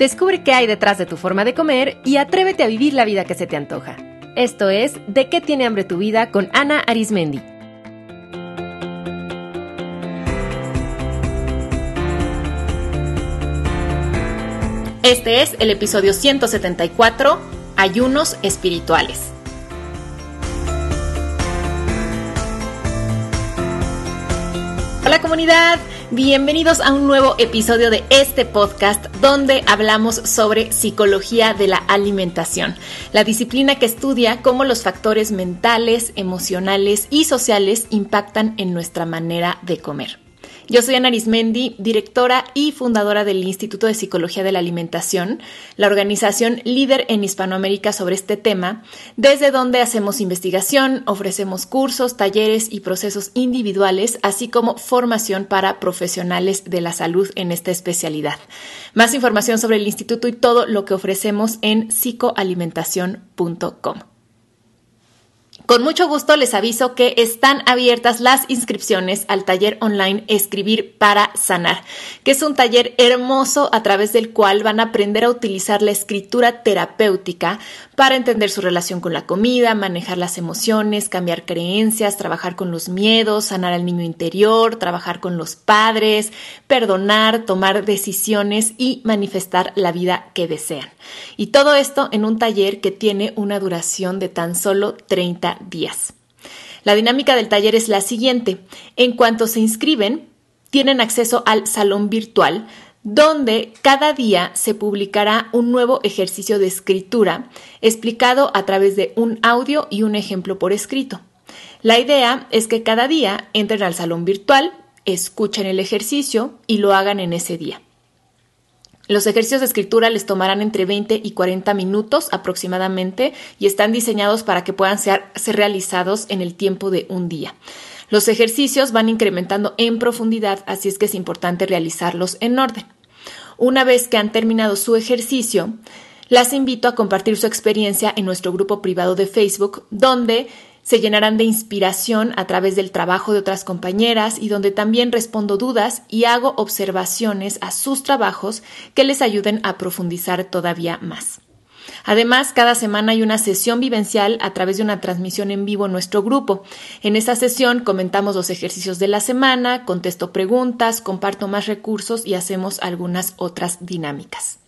Descubre qué hay detrás de tu forma de comer y atrévete a vivir la vida que se te antoja. Esto es De qué tiene hambre tu vida con Ana Arismendi. Este es el episodio 174, Ayunos Espirituales. Hola comunidad, bienvenidos a un nuevo episodio de este podcast donde hablamos sobre psicología de la alimentación, la disciplina que estudia cómo los factores mentales, emocionales y sociales impactan en nuestra manera de comer. Yo soy Ana Arismendi, directora y fundadora del Instituto de Psicología de la Alimentación, la organización líder en Hispanoamérica sobre este tema, desde donde hacemos investigación, ofrecemos cursos, talleres y procesos individuales, así como formación para profesionales de la salud en esta especialidad. Más información sobre el instituto y todo lo que ofrecemos en psicoalimentación.com. Con mucho gusto les aviso que están abiertas las inscripciones al taller online Escribir para Sanar, que es un taller hermoso a través del cual van a aprender a utilizar la escritura terapéutica para entender su relación con la comida, manejar las emociones, cambiar creencias, trabajar con los miedos, sanar al niño interior, trabajar con los padres, perdonar, tomar decisiones y manifestar la vida que desean. Y todo esto en un taller que tiene una duración de tan solo 30 días. La dinámica del taller es la siguiente. En cuanto se inscriben, tienen acceso al salón virtual donde cada día se publicará un nuevo ejercicio de escritura explicado a través de un audio y un ejemplo por escrito. La idea es que cada día entren al salón virtual, escuchen el ejercicio y lo hagan en ese día. Los ejercicios de escritura les tomarán entre 20 y 40 minutos aproximadamente y están diseñados para que puedan ser, realizados en el tiempo de un día. Los ejercicios van incrementando en profundidad, así es que es importante realizarlos en orden. Una vez que han terminado su ejercicio, las invito a compartir su experiencia en nuestro grupo privado de Facebook, donde se llenarán de inspiración a través del trabajo de otras compañeras y donde también respondo dudas y hago observaciones a sus trabajos que les ayuden a profundizar todavía más. Además, cada semana hay una sesión vivencial a través de una transmisión en vivo en nuestro grupo. En esa sesión comentamos los ejercicios de la semana, contesto preguntas, comparto más recursos y hacemos algunas otras dinámicas.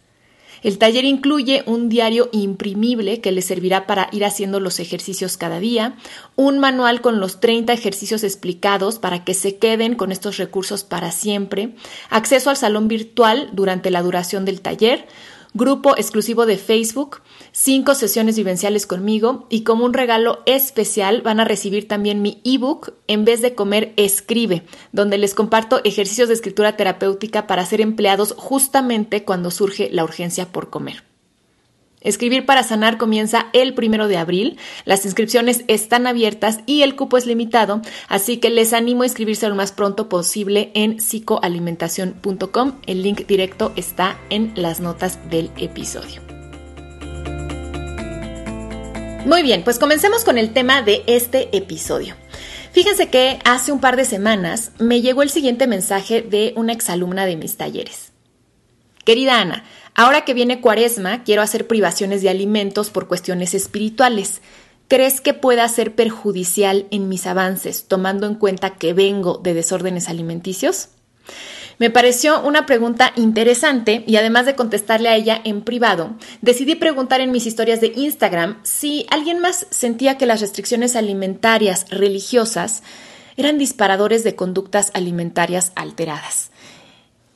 El taller incluye un diario imprimible que les servirá para ir haciendo los ejercicios cada día, un manual con los 30 ejercicios explicados para que se queden con estos recursos para siempre, acceso al salón virtual durante la duración del taller, grupo exclusivo de Facebook, cinco sesiones vivenciales conmigo y como un regalo especial van a recibir también mi ebook En vez de comer, escribe, donde les comparto ejercicios de escritura terapéutica para ser empleados justamente cuando surge la urgencia por comer. Escribir para sanar comienza el primero de abril. Las inscripciones están abiertas y el cupo es limitado, así que les animo a inscribirse lo más pronto posible en psicoalimentación.com. El link directo está en las notas del episodio. Muy bien, pues comencemos con el tema de este episodio. Fíjense que hace un par de semanas me llegó el siguiente mensaje de una exalumna de mis talleres. Querida Ana, Ahora que viene cuaresma, quiero hacer privaciones de alimentos por cuestiones espirituales. ¿Crees que pueda ser perjudicial en mis avances, tomando en cuenta que vengo de desórdenes alimenticios? Me pareció una pregunta interesante y además de contestarle a ella en privado, decidí preguntar en mis historias de Instagram si alguien más sentía que las restricciones alimentarias religiosas eran disparadores de conductas alimentarias alteradas.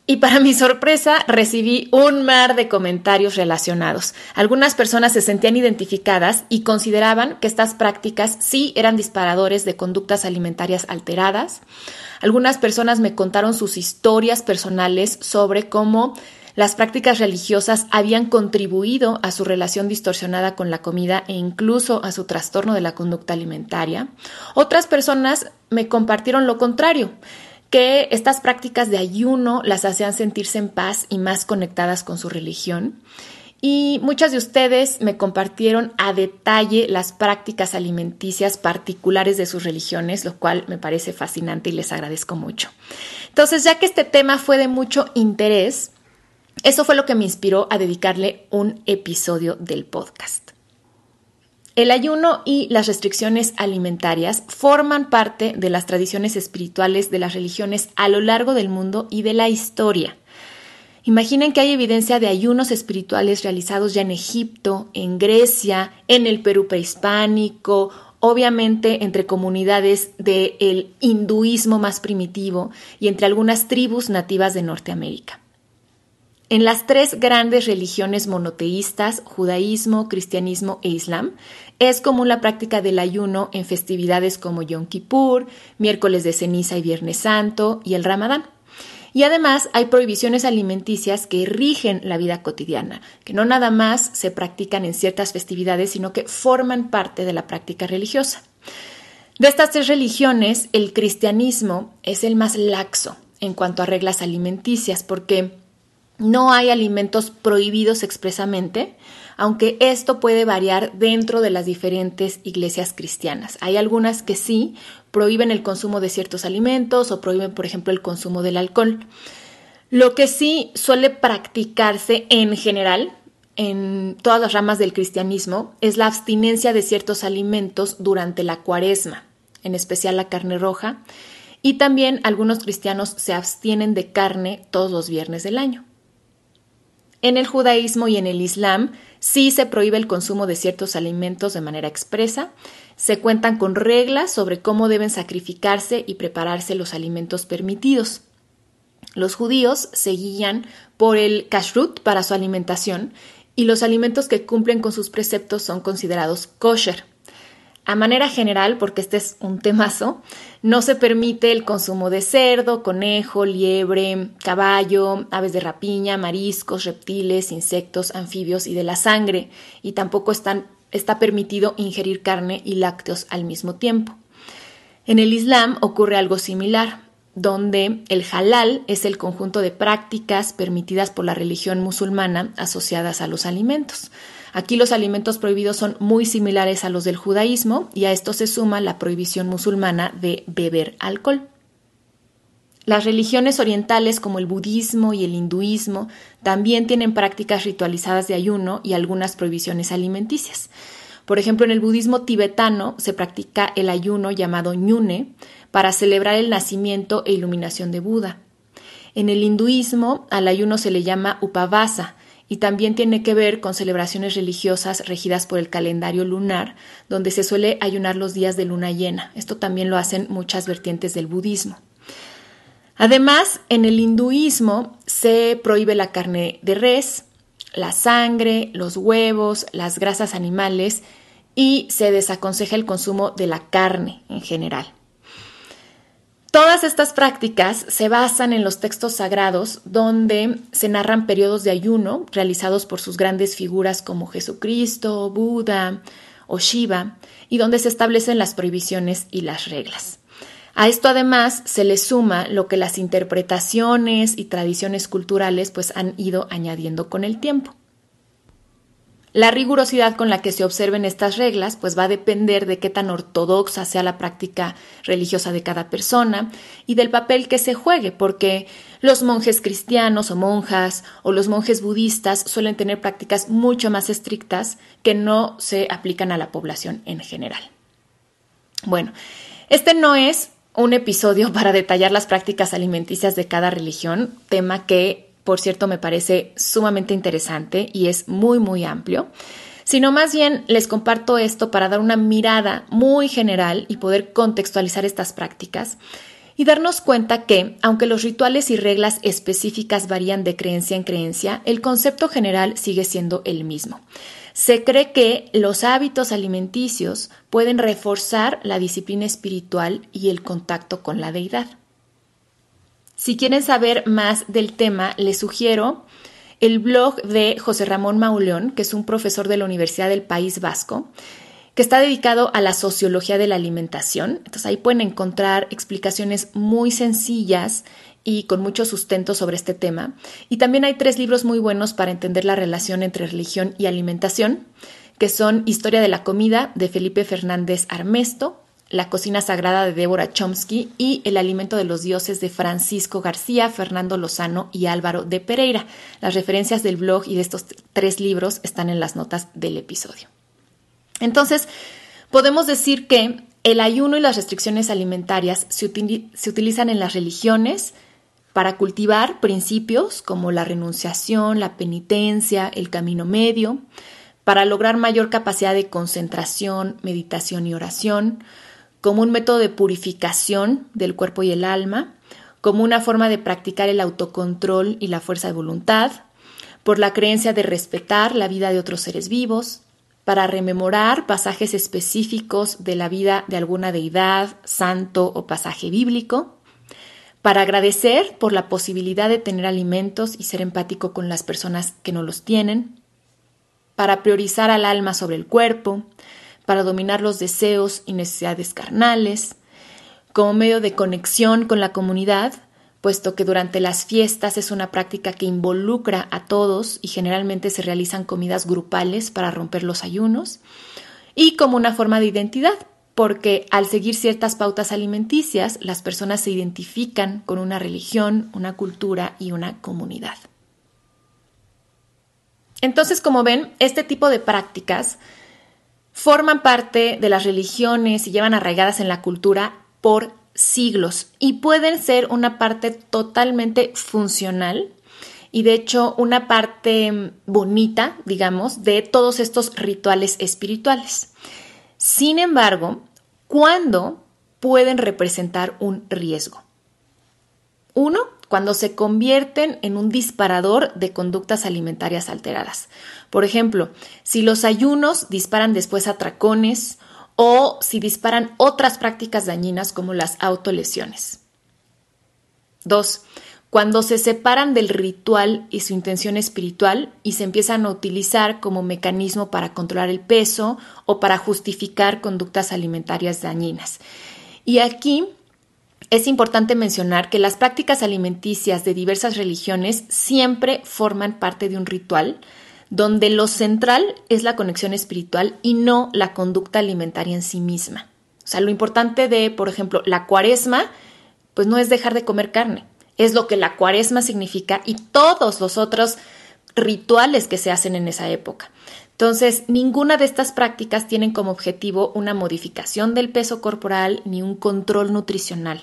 Y para mi sorpresa recibí un mar de comentarios relacionados. Algunas personas se sentían identificadas y consideraban que estas prácticas sí eran disparadores de conductas alimentarias alteradas. Algunas personas me contaron sus historias personales sobre cómo las prácticas religiosas habían contribuido a su relación distorsionada con la comida e incluso a su trastorno de la conducta alimentaria. Otras personas me compartieron lo contrario, que estas prácticas de ayuno las hacían sentirse en paz y más conectadas con su religión. Y muchas de ustedes me compartieron a detalle las prácticas alimenticias particulares de sus religiones, lo cual me parece fascinante y les agradezco mucho. Entonces, ya que este tema fue de mucho interés, Eso fue lo que me inspiró a dedicarle un episodio del podcast. El ayuno y las restricciones alimentarias forman parte de las tradiciones espirituales de las religiones a lo largo del mundo y de la historia. Imaginen que hay evidencia de ayunos espirituales realizados ya en Egipto, en Grecia, en el Perú prehispánico, obviamente entre comunidades del hinduismo más primitivo y entre algunas tribus nativas de Norteamérica. En las tres grandes religiones monoteístas, judaísmo, cristianismo e islam, es común la práctica del ayuno en festividades como Yom Kippur, miércoles de ceniza y Viernes Santo y el Ramadán. Y además hay prohibiciones alimenticias que rigen la vida cotidiana, que no nada más se practican en ciertas festividades, sino que forman parte de la práctica religiosa. De estas tres religiones, el cristianismo es el más laxo en cuanto a reglas alimenticias, porque no hay alimentos prohibidos expresamente, aunque esto puede variar dentro de las diferentes iglesias cristianas. Hay algunas que sí, prohíben el consumo de ciertos alimentos o prohíben, por ejemplo, el consumo del alcohol. Lo que sí suele practicarse en general en todas las ramas del cristianismo es la abstinencia de ciertos alimentos durante la cuaresma, en especial la carne roja, y también algunos cristianos se abstienen de carne todos los viernes del año. En el judaísmo y en el islam sí se prohíbe el consumo de ciertos alimentos de manera expresa, se cuentan con reglas sobre cómo deben sacrificarse y prepararse los alimentos permitidos. Los judíos se guían por el kashrut para su alimentación y los alimentos que cumplen con sus preceptos son considerados kosher. A manera general, porque este es un temazo, no se permite el consumo de cerdo, conejo, liebre, caballo, aves de rapiña, mariscos, reptiles, insectos, anfibios y de la sangre, y tampoco está permitido ingerir carne y lácteos al mismo tiempo. En el Islam ocurre algo similar, donde el halal es el conjunto de prácticas permitidas por la religión musulmana asociadas a los alimentos. Aquí los alimentos prohibidos son muy similares a los del judaísmo y a esto se suma la prohibición musulmana de beber alcohol. Las religiones orientales como el budismo y el hinduismo también tienen prácticas ritualizadas de ayuno y algunas prohibiciones alimenticias. Por ejemplo, en el budismo tibetano se practica el ayuno llamado ñune para celebrar el nacimiento e iluminación de Buda. En el hinduismo al ayuno se le llama upavasa y también tiene que ver con celebraciones religiosas regidas por el calendario lunar, donde se suele ayunar los días de luna llena. Esto también lo hacen muchas vertientes del budismo. Además, en el hinduismo se prohíbe la carne de res, la sangre, los huevos, las grasas animales y se desaconseja el consumo de la carne en general. Todas estas prácticas se basan en los textos sagrados donde se narran periodos de ayuno realizados por sus grandes figuras como Jesucristo, Buda o Shiva y donde se establecen las prohibiciones y las reglas. A esto además se le suma lo que las interpretaciones y tradiciones culturales pues han ido añadiendo con el tiempo. La rigurosidad con la que se observen estas reglas pues va a depender de qué tan ortodoxa sea la práctica religiosa de cada persona y del papel que se juegue, porque los monjes cristianos o monjas o los monjes budistas suelen tener prácticas mucho más estrictas que no se aplican a la población en general. Bueno, este no es un episodio para detallar las prácticas alimenticias de cada religión, tema que, por cierto, me parece sumamente interesante y es muy, muy amplio, sino más bien les comparto esto para dar una mirada muy general y poder contextualizar estas prácticas y darnos cuenta que, aunque los rituales y reglas específicas varían de creencia en creencia, el concepto general sigue siendo el mismo. Se cree que los hábitos alimenticios pueden reforzar la disciplina espiritual y el contacto con la deidad. Si quieren saber más del tema, les sugiero el blog de José Ramón Mauleón, que es un profesor de la Universidad del País Vasco, que está dedicado a la sociología de la alimentación. Entonces ahí pueden encontrar explicaciones muy sencillas y con mucho sustento sobre este tema. Y también hay tres libros muy buenos para entender la relación entre religión y alimentación, que son Historia de la Comida de Felipe Fernández Armesto, La cocina sagrada de Débora Chomsky y El alimento de los dioses de Francisco García, Fernando Lozano y Álvaro de Pereira. Las referencias del blog y de estos tres libros están en las notas del episodio. Entonces, podemos decir que el ayuno y las restricciones alimentarias se, se utilizan en las religiones para cultivar principios como la renunciación, la penitencia, el camino medio, para lograr mayor capacidad de concentración, meditación y oración, como un método de purificación del cuerpo y el alma, como una forma de practicar el autocontrol y la fuerza de voluntad, por la creencia de respetar la vida de otros seres vivos, para rememorar pasajes específicos de la vida de alguna deidad, santo o pasaje bíblico, para agradecer por la posibilidad de tener alimentos y ser empático con las personas que no los tienen, para priorizar al alma sobre el cuerpo, para dominar los deseos y necesidades carnales, como medio de conexión con la comunidad, puesto que durante las fiestas es una práctica que involucra a todos y generalmente se realizan comidas grupales para romper los ayunos, y como una forma de identidad, porque al seguir ciertas pautas alimenticias, las personas se identifican con una religión, una cultura y una comunidad. Entonces, como ven, este tipo de prácticas forman parte de las religiones y llevan arraigadas en la cultura por siglos y pueden ser una parte totalmente funcional y de hecho una parte bonita, digamos, de todos estos rituales espirituales. Sin embargo, ¿cuándo pueden representar un riesgo? Uno, cuando se convierten en un disparador de conductas alimentarias alteradas. Por ejemplo, si los ayunos disparan después atracones o si disparan otras prácticas dañinas como las autolesiones. Dos, cuando se separan del ritual y su intención espiritual y se empiezan a utilizar como mecanismo para controlar el peso o para justificar conductas alimentarias dañinas. Y aquí es importante mencionar que las prácticas alimenticias de diversas religiones siempre forman parte de un ritual donde lo central es la conexión espiritual y no la conducta alimentaria en sí misma. O sea, lo importante de, por ejemplo, la cuaresma, pues no es dejar de comer carne, es lo que la cuaresma significa y todos los otros rituales que se hacen en esa época. Entonces, ninguna de estas prácticas tienen como objetivo una modificación del peso corporal ni un control nutricional.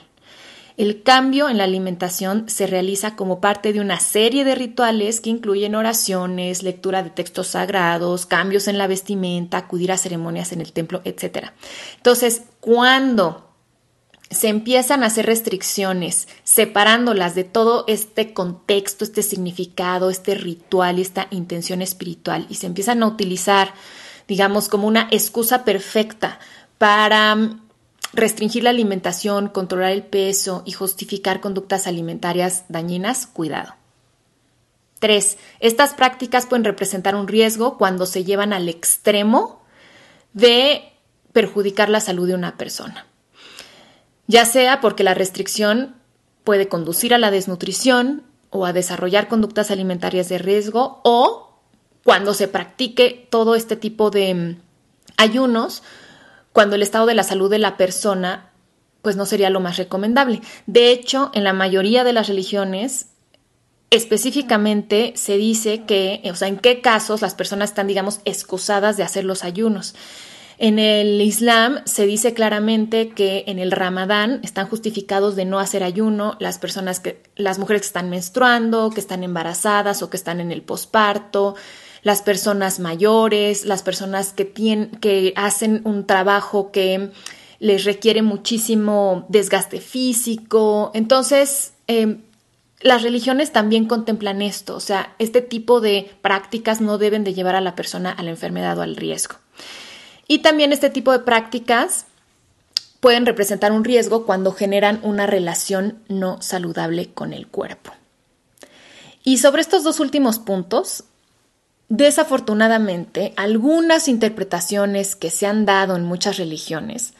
El cambio en la alimentación se realiza como parte de una serie de rituales que incluyen oraciones, lectura de textos sagrados, cambios en la vestimenta, acudir a ceremonias en el templo, etc. Entonces, cuando se empiezan a hacer restricciones, separándolas de todo este contexto, este significado, este ritual y esta intención espiritual, y se empiezan a utilizar, digamos, como una excusa perfecta para restringir la alimentación, controlar el peso y justificar conductas alimentarias dañinas, cuidado. 3. Estas prácticas pueden representar un riesgo cuando se llevan al extremo de perjudicar la salud de una persona, ya sea porque la restricción puede conducir a la desnutrición o a desarrollar conductas alimentarias de riesgo o cuando se practique todo este tipo de mm, ayunos cuando el estado de la salud de la persona pues no sería lo más recomendable. De hecho, en la mayoría de las religiones específicamente se dice que, o sea, en qué casos las personas están, digamos, excusadas de hacer los ayunos. En el Islam se dice claramente que en el Ramadán están justificados de no hacer ayuno las personas que, las mujeres que están menstruando, que están embarazadas o que están en el posparto, las personas mayores, las personas que, tienen, que hacen un trabajo que les requiere muchísimo desgaste físico. Entonces, em, las religiones también contemplan esto, o sea, este tipo de prácticas no deben de llevar a la persona a la enfermedad o al riesgo. Y también este tipo de prácticas pueden representar un riesgo cuando generan una relación no saludable con el cuerpo. Y sobre estos dos últimos puntos, Desafortunadamente, algunas interpretaciones que se han dado en muchas religiones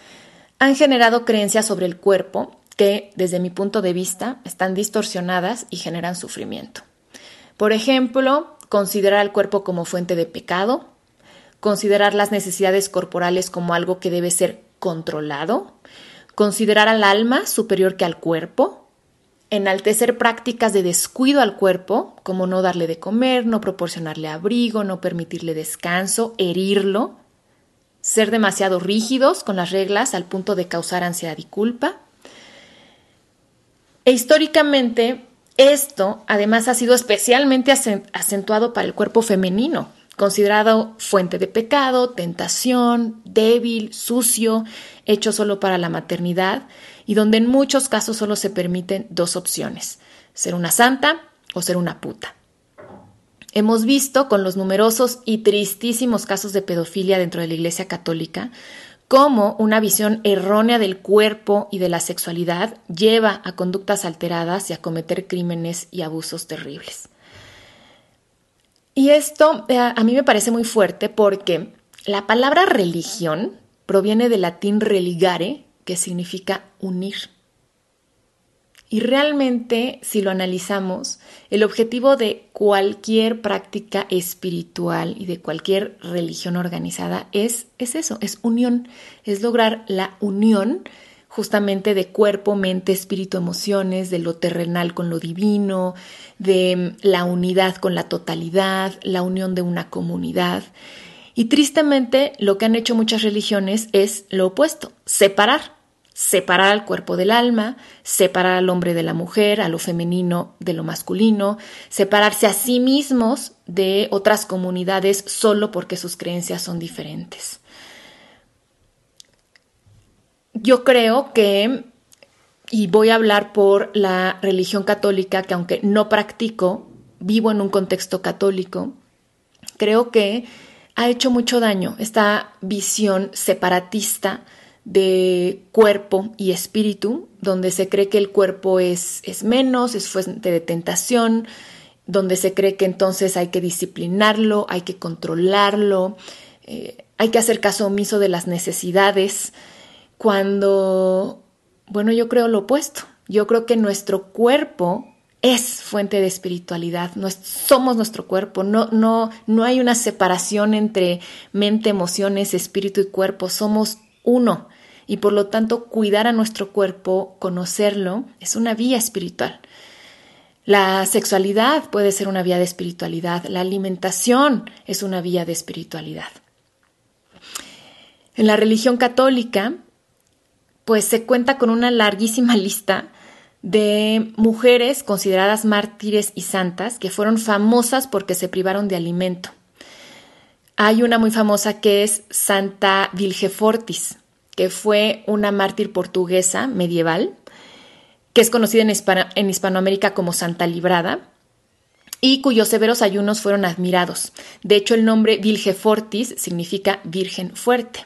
han generado creencias sobre el cuerpo que, desde mi punto de vista, están distorsionadas y generan sufrimiento. Por ejemplo, considerar al cuerpo como fuente de pecado, considerar las necesidades corporales como algo que debe ser controlado, considerar al alma superior que al cuerpo, enaltecer prácticas de descuido al cuerpo, como no darle de comer, no proporcionarle abrigo, no permitirle descanso, herirlo, ser demasiado rígidos con las reglas al punto de causar ansiedad y culpa. E históricamente, esto además ha sido especialmente acentuado para el cuerpo femenino, considerado fuente de pecado, tentación, débil, sucio, hecho solo para la maternidad, y donde en muchos casos solo se permiten dos opciones, ser una santa o ser una puta. Hemos visto con los numerosos y tristísimos casos de pedofilia dentro de la Iglesia Católica cómo una visión errónea del cuerpo y de la sexualidad lleva a conductas alteradas y a cometer crímenes y abusos terribles. Y esto eh, a mí me parece muy fuerte porque la palabra religión proviene del latín religare, que significa unir. Y realmente, si lo analizamos, el objetivo de cualquier práctica espiritual y de cualquier religión organizada es, es eso, es unión, es lograr la unión justamente de cuerpo, mente, espíritu, emociones, de lo terrenal con lo divino, de la unidad con la totalidad, la unión de una comunidad. Y tristemente lo que han hecho muchas religiones es lo opuesto, separar separar al cuerpo del alma, separar al hombre de la mujer, a lo femenino de lo masculino, separarse a sí mismos de otras comunidades solo porque sus creencias son diferentes. Yo creo que, y voy a hablar por la religión católica, que aunque no practico, vivo en un contexto católico, creo que ha hecho mucho daño esta visión separatista de cuerpo y espíritu, donde se cree que el cuerpo es, es menos, es fuente de tentación, donde se cree que entonces hay que disciplinarlo, hay que controlarlo, eh, hay que hacer caso omiso de las necesidades, cuando, bueno, yo creo lo opuesto. Yo creo que nuestro cuerpo es fuente de espiritualidad, somos nuestro cuerpo, no, no, no hay una separación entre mente, emociones, espíritu y cuerpo, somos uno y por lo tanto cuidar a nuestro cuerpo, conocerlo, es una vía espiritual. La sexualidad puede ser una vía de espiritualidad, la alimentación es una vía de espiritualidad. En la religión católica, pues se cuenta con una larguísima lista de mujeres consideradas mártires y santas que fueron famosas porque se privaron de alimento. Hay una muy famosa que es Santa Vilgefortis, que fue una mártir portuguesa medieval, que es conocida en, Hispanoamérica como Santa Librada, y cuyos severos ayunos fueron admirados. De hecho, el nombre Vilgefortis significa Virgen fuerte.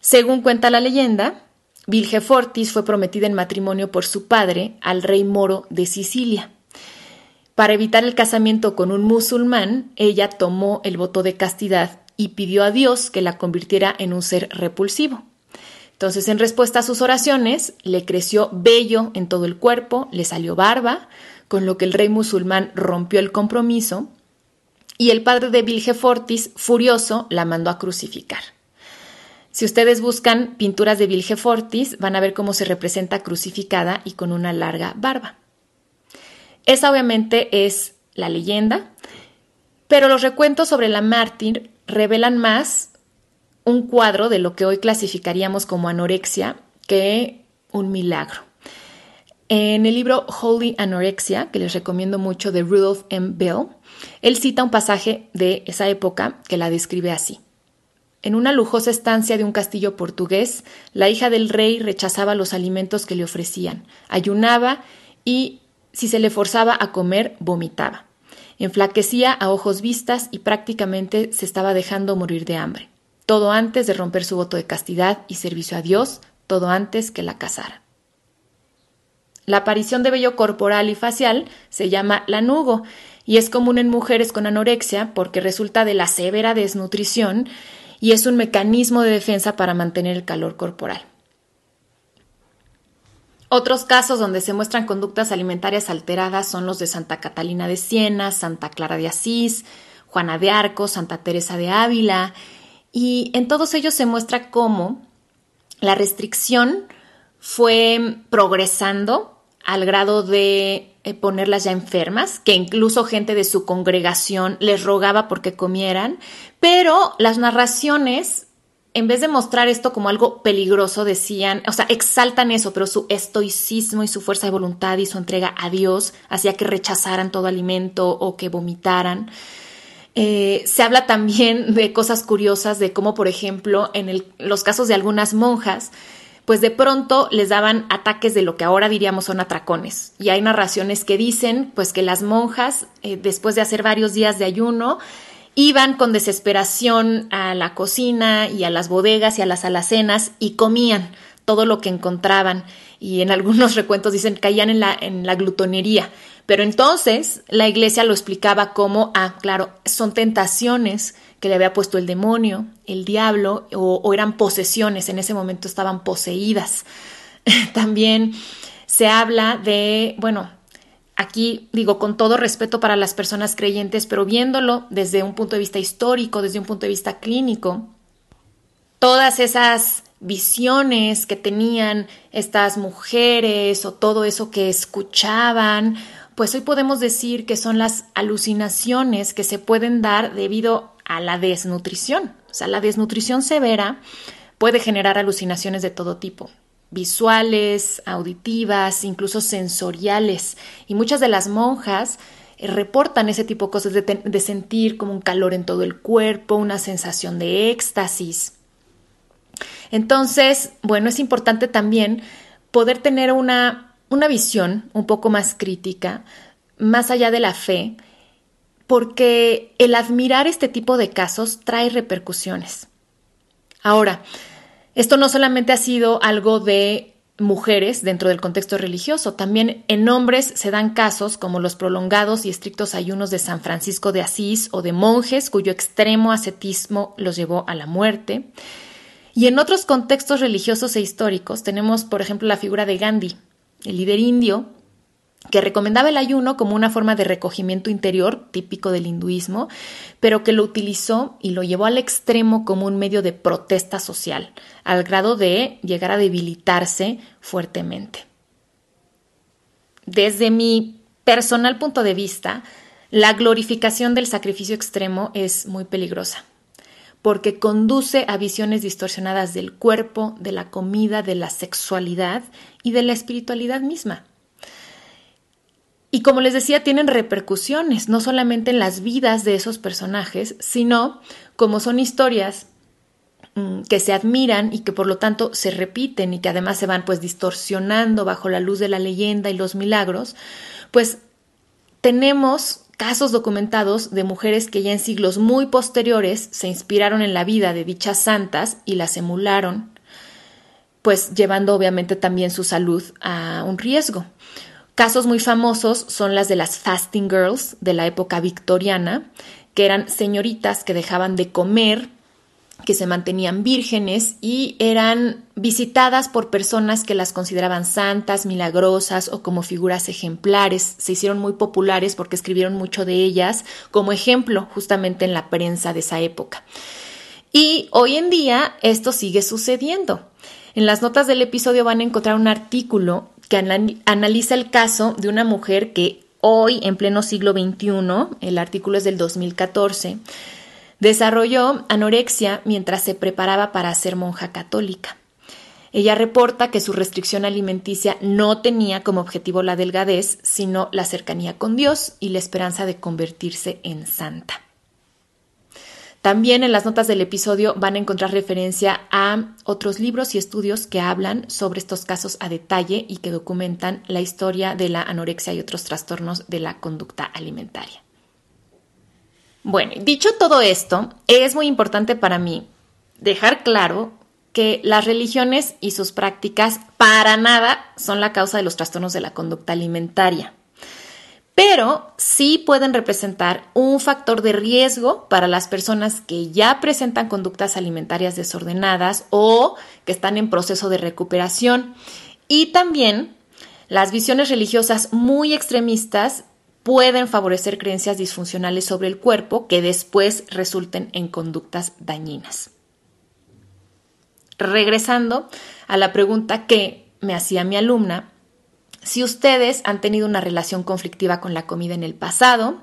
Según cuenta la leyenda, Vilgefortis fue prometida en matrimonio por su padre al rey moro de Sicilia. Para evitar el casamiento con un musulmán, ella tomó el voto de castidad y pidió a Dios que la convirtiera en un ser repulsivo. Entonces, en respuesta a sus oraciones, le creció vello en todo el cuerpo, le salió barba, con lo que el rey musulmán rompió el compromiso y el padre de Vilgefortis, furioso, la mandó a crucificar. Si ustedes buscan pinturas de Vilgefortis, van a ver cómo se representa crucificada y con una larga barba. Esa obviamente es la leyenda, pero los recuentos sobre la mártir revelan más un cuadro de lo que hoy clasificaríamos como anorexia que un milagro. En el libro Holy Anorexia, que les recomiendo mucho de Rudolph M. Bell, él cita un pasaje de esa época que la describe así. En una lujosa estancia de un castillo portugués, la hija del rey rechazaba los alimentos que le ofrecían, ayunaba y si se le forzaba a comer, vomitaba. Enflaquecía a ojos vistas y prácticamente se estaba dejando morir de hambre. Todo antes de romper su voto de castidad y servicio a Dios, todo antes que la casara. La aparición de vello corporal y facial se llama lanugo y es común en mujeres con anorexia porque resulta de la severa desnutrición y es un mecanismo de defensa para mantener el calor corporal. Otros casos donde se muestran conductas alimentarias alteradas son los de Santa Catalina de Siena, Santa Clara de Asís, Juana de Arco, Santa Teresa de Ávila, y en todos ellos se muestra cómo la restricción fue progresando al grado de eh, ponerlas ya enfermas, que incluso gente de su congregación les rogaba porque comieran, pero las narraciones, en vez de mostrar esto como algo peligroso, decían, o sea, exaltan eso, pero su estoicismo y su fuerza de voluntad y su entrega a Dios hacía que rechazaran todo alimento o que vomitaran. Eh, se habla también de cosas curiosas, de cómo, por ejemplo, en los casos de algunas monjas, pues de pronto les daban ataques de lo que ahora diríamos son atracones. Y hay narraciones que dicen, pues que las monjas, eh, después de hacer varios días de ayuno, iban con desesperación a la cocina y a las bodegas y a las alacenas y comían todo lo que encontraban. Y en algunos recuentos dicen caían en la, en la glutonería. Pero entonces la iglesia lo explicaba como, ah, claro, son tentaciones que le había puesto el demonio, el diablo, o, eran posesiones, en ese momento estaban poseídas. También se habla de, bueno, aquí digo con todo respeto para las personas creyentes, pero viéndolo desde un punto de vista histórico, desde un punto de vista clínico, todas esas visiones que tenían estas mujeres o todo eso que escuchaban, pues hoy podemos decir que son las alucinaciones que se pueden dar debido a la desnutrición. O sea, la desnutrición severa puede generar alucinaciones de todo tipo, visuales, auditivas, incluso sensoriales. Y muchas de las monjas eh, reportan ese tipo de cosas, de, sentir como un calor en todo el cuerpo, una sensación de éxtasis. Entonces, bueno, es importante también poder tener una, una visión un poco más crítica, más allá de la fe, porque el admirar este tipo de casos trae repercusiones. Ahora, esto no solamente ha sido algo de mujeres dentro del contexto religioso, también en hombres se dan casos como los prolongados y estrictos ayunos de San Francisco de Asís o de monjes cuyo extremo ascetismo los llevó a la muerte. Y en otros contextos religiosos e históricos tenemos, por ejemplo, la figura de Gandhi, el líder indio que recomendaba el ayuno como una forma de recogimiento interior típico del hinduismo, pero que lo utilizó y lo llevó al extremo como un medio de protesta social, al grado de llegar a debilitarse fuertemente. Desde mi personal punto de vista, la glorificación del sacrificio extremo es muy peligrosa, porque conduce a visiones distorsionadas del cuerpo, de la comida, de la sexualidad y de la espiritualidad misma. Y como les decía, tienen repercusiones, no solamente en las vidas de esos personajes, sino como son historias mm, que se admiran y que por lo tanto se repiten y que además se van pues distorsionando bajo la luz de la leyenda y los milagros, pues tenemos casos documentados de mujeres que ya en siglos muy posteriores se inspiraron en la vida de dichas santas y las emularon, pues llevando obviamente también su salud a un riesgo. Casos muy famosos son las de las fasting girls de la época victoriana, que eran señoritas que dejaban de comer, que se mantenían vírgenes y eran visitadas por personas que las consideraban santas, milagrosas o como figuras ejemplares. Se hicieron muy populares porque escribieron mucho de ellas como ejemplo justamente en la prensa de esa época. Y hoy en día esto sigue sucediendo. En las notas del episodio van a encontrar un artículo que analiza el caso de una mujer que hoy, en pleno siglo XXI, el artículo es del 2014, desarrolló anorexia mientras se preparaba para ser monja católica. Ella reporta que su restricción alimenticia no tenía como objetivo la delgadez, sino la cercanía con Dios y la esperanza de convertirse en santa. También en las notas del episodio van a encontrar referencia a otros libros y estudios que hablan sobre estos casos a detalle y que documentan la historia de la anorexia y otros trastornos de la conducta alimentaria. Bueno, dicho todo esto, es muy importante para mí dejar claro que las religiones y sus prácticas para nada son la causa de los trastornos de la conducta alimentaria pero sí pueden representar un factor de riesgo para las personas que ya presentan conductas alimentarias desordenadas o que están en proceso de recuperación. Y también las visiones religiosas muy extremistas pueden favorecer creencias disfuncionales sobre el cuerpo que después resulten en conductas dañinas. regresando a la pregunta que me hacía mi alumna, si ustedes han tenido una relación conflictiva con la comida en el pasado,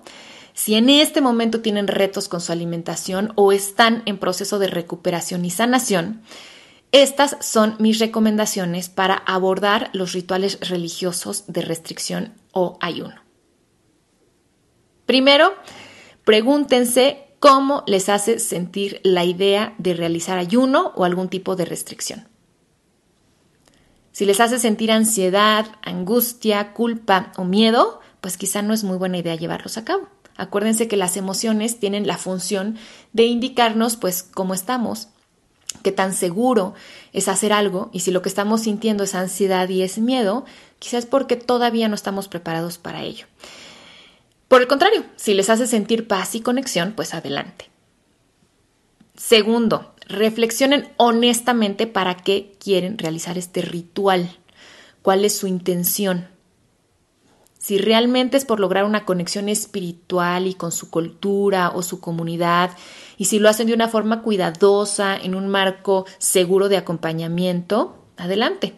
si en este momento tienen retos con su alimentación o están en proceso de recuperación y sanación, estas son mis recomendaciones para abordar los rituales religiosos de restricción o ayuno. Primero, pregúntense cómo les hace sentir la idea de realizar ayuno o algún tipo de restricción. Si les hace sentir ansiedad, angustia, culpa o miedo, pues quizá no es muy buena idea llevarlos a cabo. Acuérdense que las emociones tienen la función de indicarnos pues cómo estamos, qué tan seguro es hacer algo y si lo que estamos sintiendo es ansiedad y es miedo, quizás porque todavía no estamos preparados para ello. Por el contrario, si les hace sentir paz y conexión, pues adelante. Segundo, reflexionen honestamente para qué quieren realizar este ritual, cuál es su intención. Si realmente es por lograr una conexión espiritual y con su cultura o su comunidad, y si lo hacen de una forma cuidadosa, en un marco seguro de acompañamiento, adelante.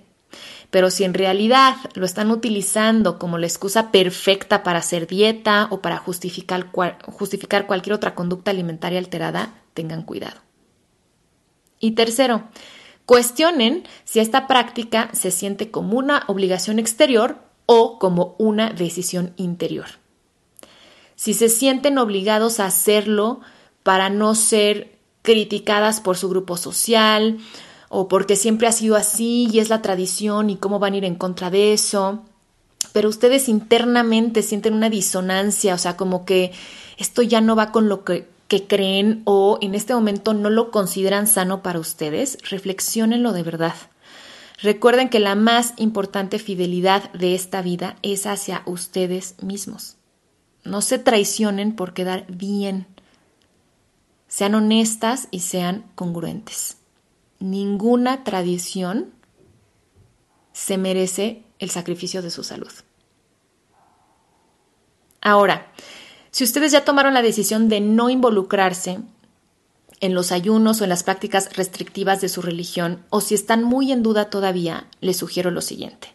Pero si en realidad lo están utilizando como la excusa perfecta para hacer dieta o para justificar, justificar cualquier otra conducta alimentaria alterada, tengan cuidado. Y tercero, cuestionen si esta práctica se siente como una obligación exterior o como una decisión interior. Si se sienten obligados a hacerlo para no ser criticadas por su grupo social o porque siempre ha sido así y es la tradición y cómo van a ir en contra de eso. Pero ustedes internamente sienten una disonancia, o sea, como que esto ya no va con lo que, que creen o en este momento no lo consideran sano para ustedes, reflexionenlo de verdad. Recuerden que la más importante fidelidad de esta vida es hacia ustedes mismos. No se traicionen por quedar bien. Sean honestas y sean congruentes ninguna tradición se merece el sacrificio de su salud. Ahora, si ustedes ya tomaron la decisión de no involucrarse en los ayunos o en las prácticas restrictivas de su religión, o si están muy en duda todavía, les sugiero lo siguiente.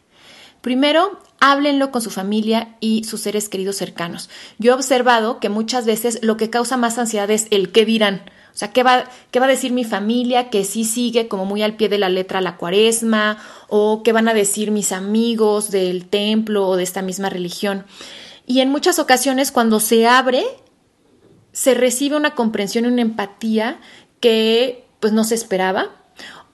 Primero, háblenlo con su familia y sus seres queridos cercanos. Yo he observado que muchas veces lo que causa más ansiedad es el qué dirán. O sea, ¿qué va, ¿qué va a decir mi familia que sí sigue como muy al pie de la letra la cuaresma? ¿O qué van a decir mis amigos del templo o de esta misma religión? Y en muchas ocasiones cuando se abre, se recibe una comprensión y una empatía que pues no se esperaba.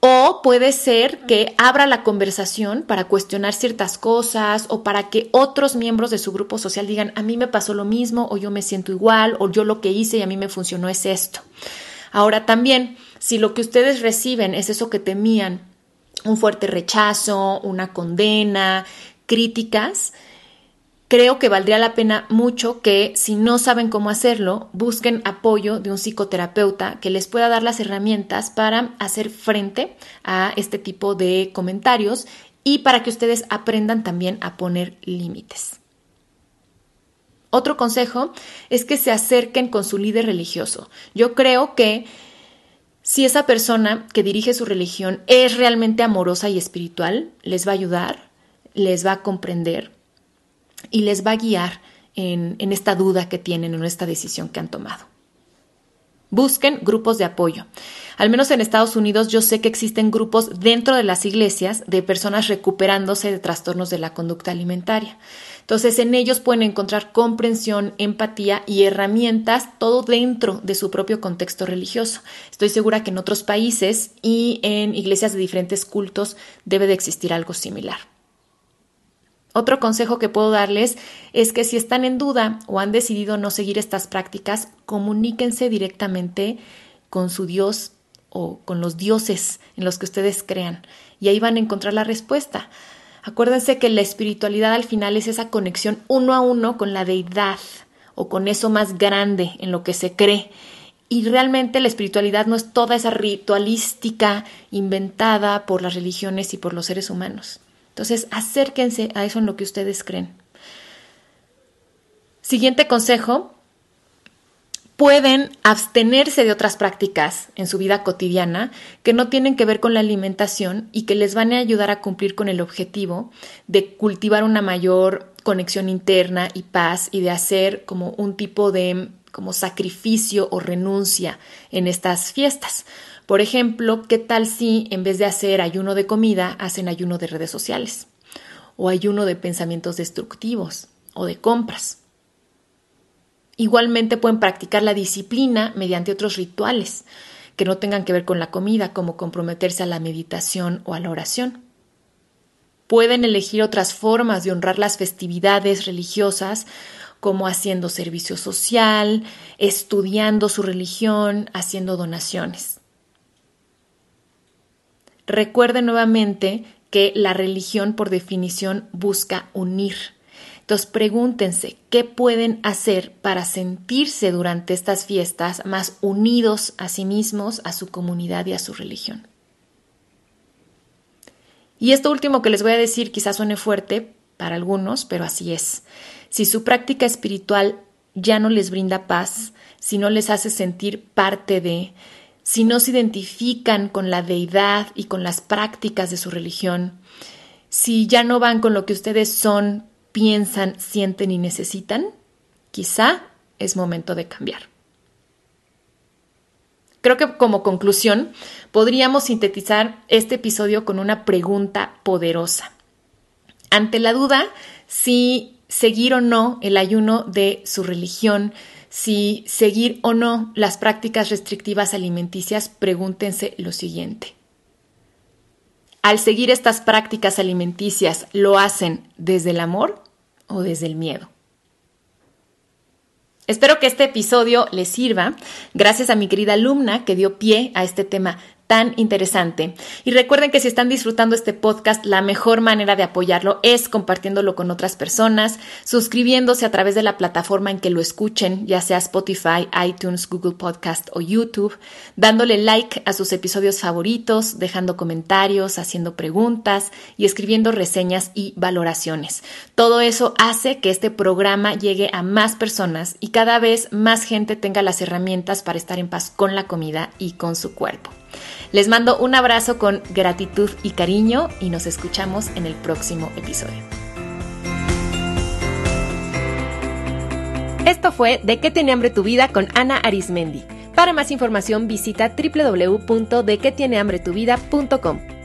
O puede ser que abra la conversación para cuestionar ciertas cosas o para que otros miembros de su grupo social digan, a mí me pasó lo mismo o yo me siento igual o yo lo que hice y a mí me funcionó es esto. Ahora también, si lo que ustedes reciben es eso que temían, un fuerte rechazo, una condena, críticas, creo que valdría la pena mucho que si no saben cómo hacerlo, busquen apoyo de un psicoterapeuta que les pueda dar las herramientas para hacer frente a este tipo de comentarios y para que ustedes aprendan también a poner límites. Otro consejo es que se acerquen con su líder religioso. Yo creo que si esa persona que dirige su religión es realmente amorosa y espiritual, les va a ayudar, les va a comprender y les va a guiar en, esta duda que tienen, en esta decisión que han tomado. Busquen grupos de apoyo. Al menos en Estados Unidos yo sé que existen grupos dentro de las iglesias de personas recuperándose de trastornos de la conducta alimentaria. Entonces en ellos pueden encontrar comprensión, empatía y herramientas, todo dentro de su propio contexto religioso. Estoy segura que en otros países y en iglesias de diferentes cultos debe de existir algo similar. Otro consejo que puedo darles es que si están en duda o han decidido no seguir estas prácticas, comuníquense directamente con su Dios o con los dioses en los que ustedes crean y ahí van a encontrar la respuesta. Acuérdense que la espiritualidad al final es esa conexión uno a uno con la deidad o con eso más grande en lo que se cree. Y realmente la espiritualidad no es toda esa ritualística inventada por las religiones y por los seres humanos. Entonces, acérquense a eso en lo que ustedes creen. Siguiente consejo, pueden abstenerse de otras prácticas en su vida cotidiana que no tienen que ver con la alimentación y que les van a ayudar a cumplir con el objetivo de cultivar una mayor conexión interna y paz y de hacer como un tipo de como sacrificio o renuncia en estas fiestas. Por ejemplo, ¿qué tal si en vez de hacer ayuno de comida hacen ayuno de redes sociales o ayuno de pensamientos destructivos o de compras? Igualmente pueden practicar la disciplina mediante otros rituales que no tengan que ver con la comida, como comprometerse a la meditación o a la oración. Pueden elegir otras formas de honrar las festividades religiosas, como haciendo servicio social, estudiando su religión, haciendo donaciones. Recuerden nuevamente que la religión por definición busca unir entonces pregúntense qué pueden hacer para sentirse durante estas fiestas más unidos a sí mismos, a su comunidad y a su religión. Y esto último que les voy a decir quizás suene fuerte para algunos, pero así es. Si su práctica espiritual ya no les brinda paz, si no les hace sentir parte de, si no se identifican con la deidad y con las prácticas de su religión, si ya no van con lo que ustedes son piensan, sienten y necesitan, quizá es momento de cambiar. Creo que como conclusión podríamos sintetizar este episodio con una pregunta poderosa. Ante la duda si seguir o no el ayuno de su religión, si seguir o no las prácticas restrictivas alimenticias, pregúntense lo siguiente al seguir estas prácticas alimenticias lo hacen desde el amor o desde el miedo. Espero que este episodio les sirva. Gracias a mi querida alumna que dio pie a este tema tan interesante. Y recuerden que si están disfrutando este podcast, la mejor manera de apoyarlo es compartiéndolo con otras personas, suscribiéndose a través de la plataforma en que lo escuchen, ya sea Spotify, iTunes, Google Podcast o YouTube, dándole like a sus episodios favoritos, dejando comentarios, haciendo preguntas y escribiendo reseñas y valoraciones. Todo eso hace que este programa llegue a más personas y cada vez más gente tenga las herramientas para estar en paz con la comida y con su cuerpo. Les mando un abrazo con gratitud y cariño y nos escuchamos en el próximo episodio. Esto fue De qué tiene hambre tu vida con Ana Arismendi. Para más información visita www.dequetienehambretuvida.com.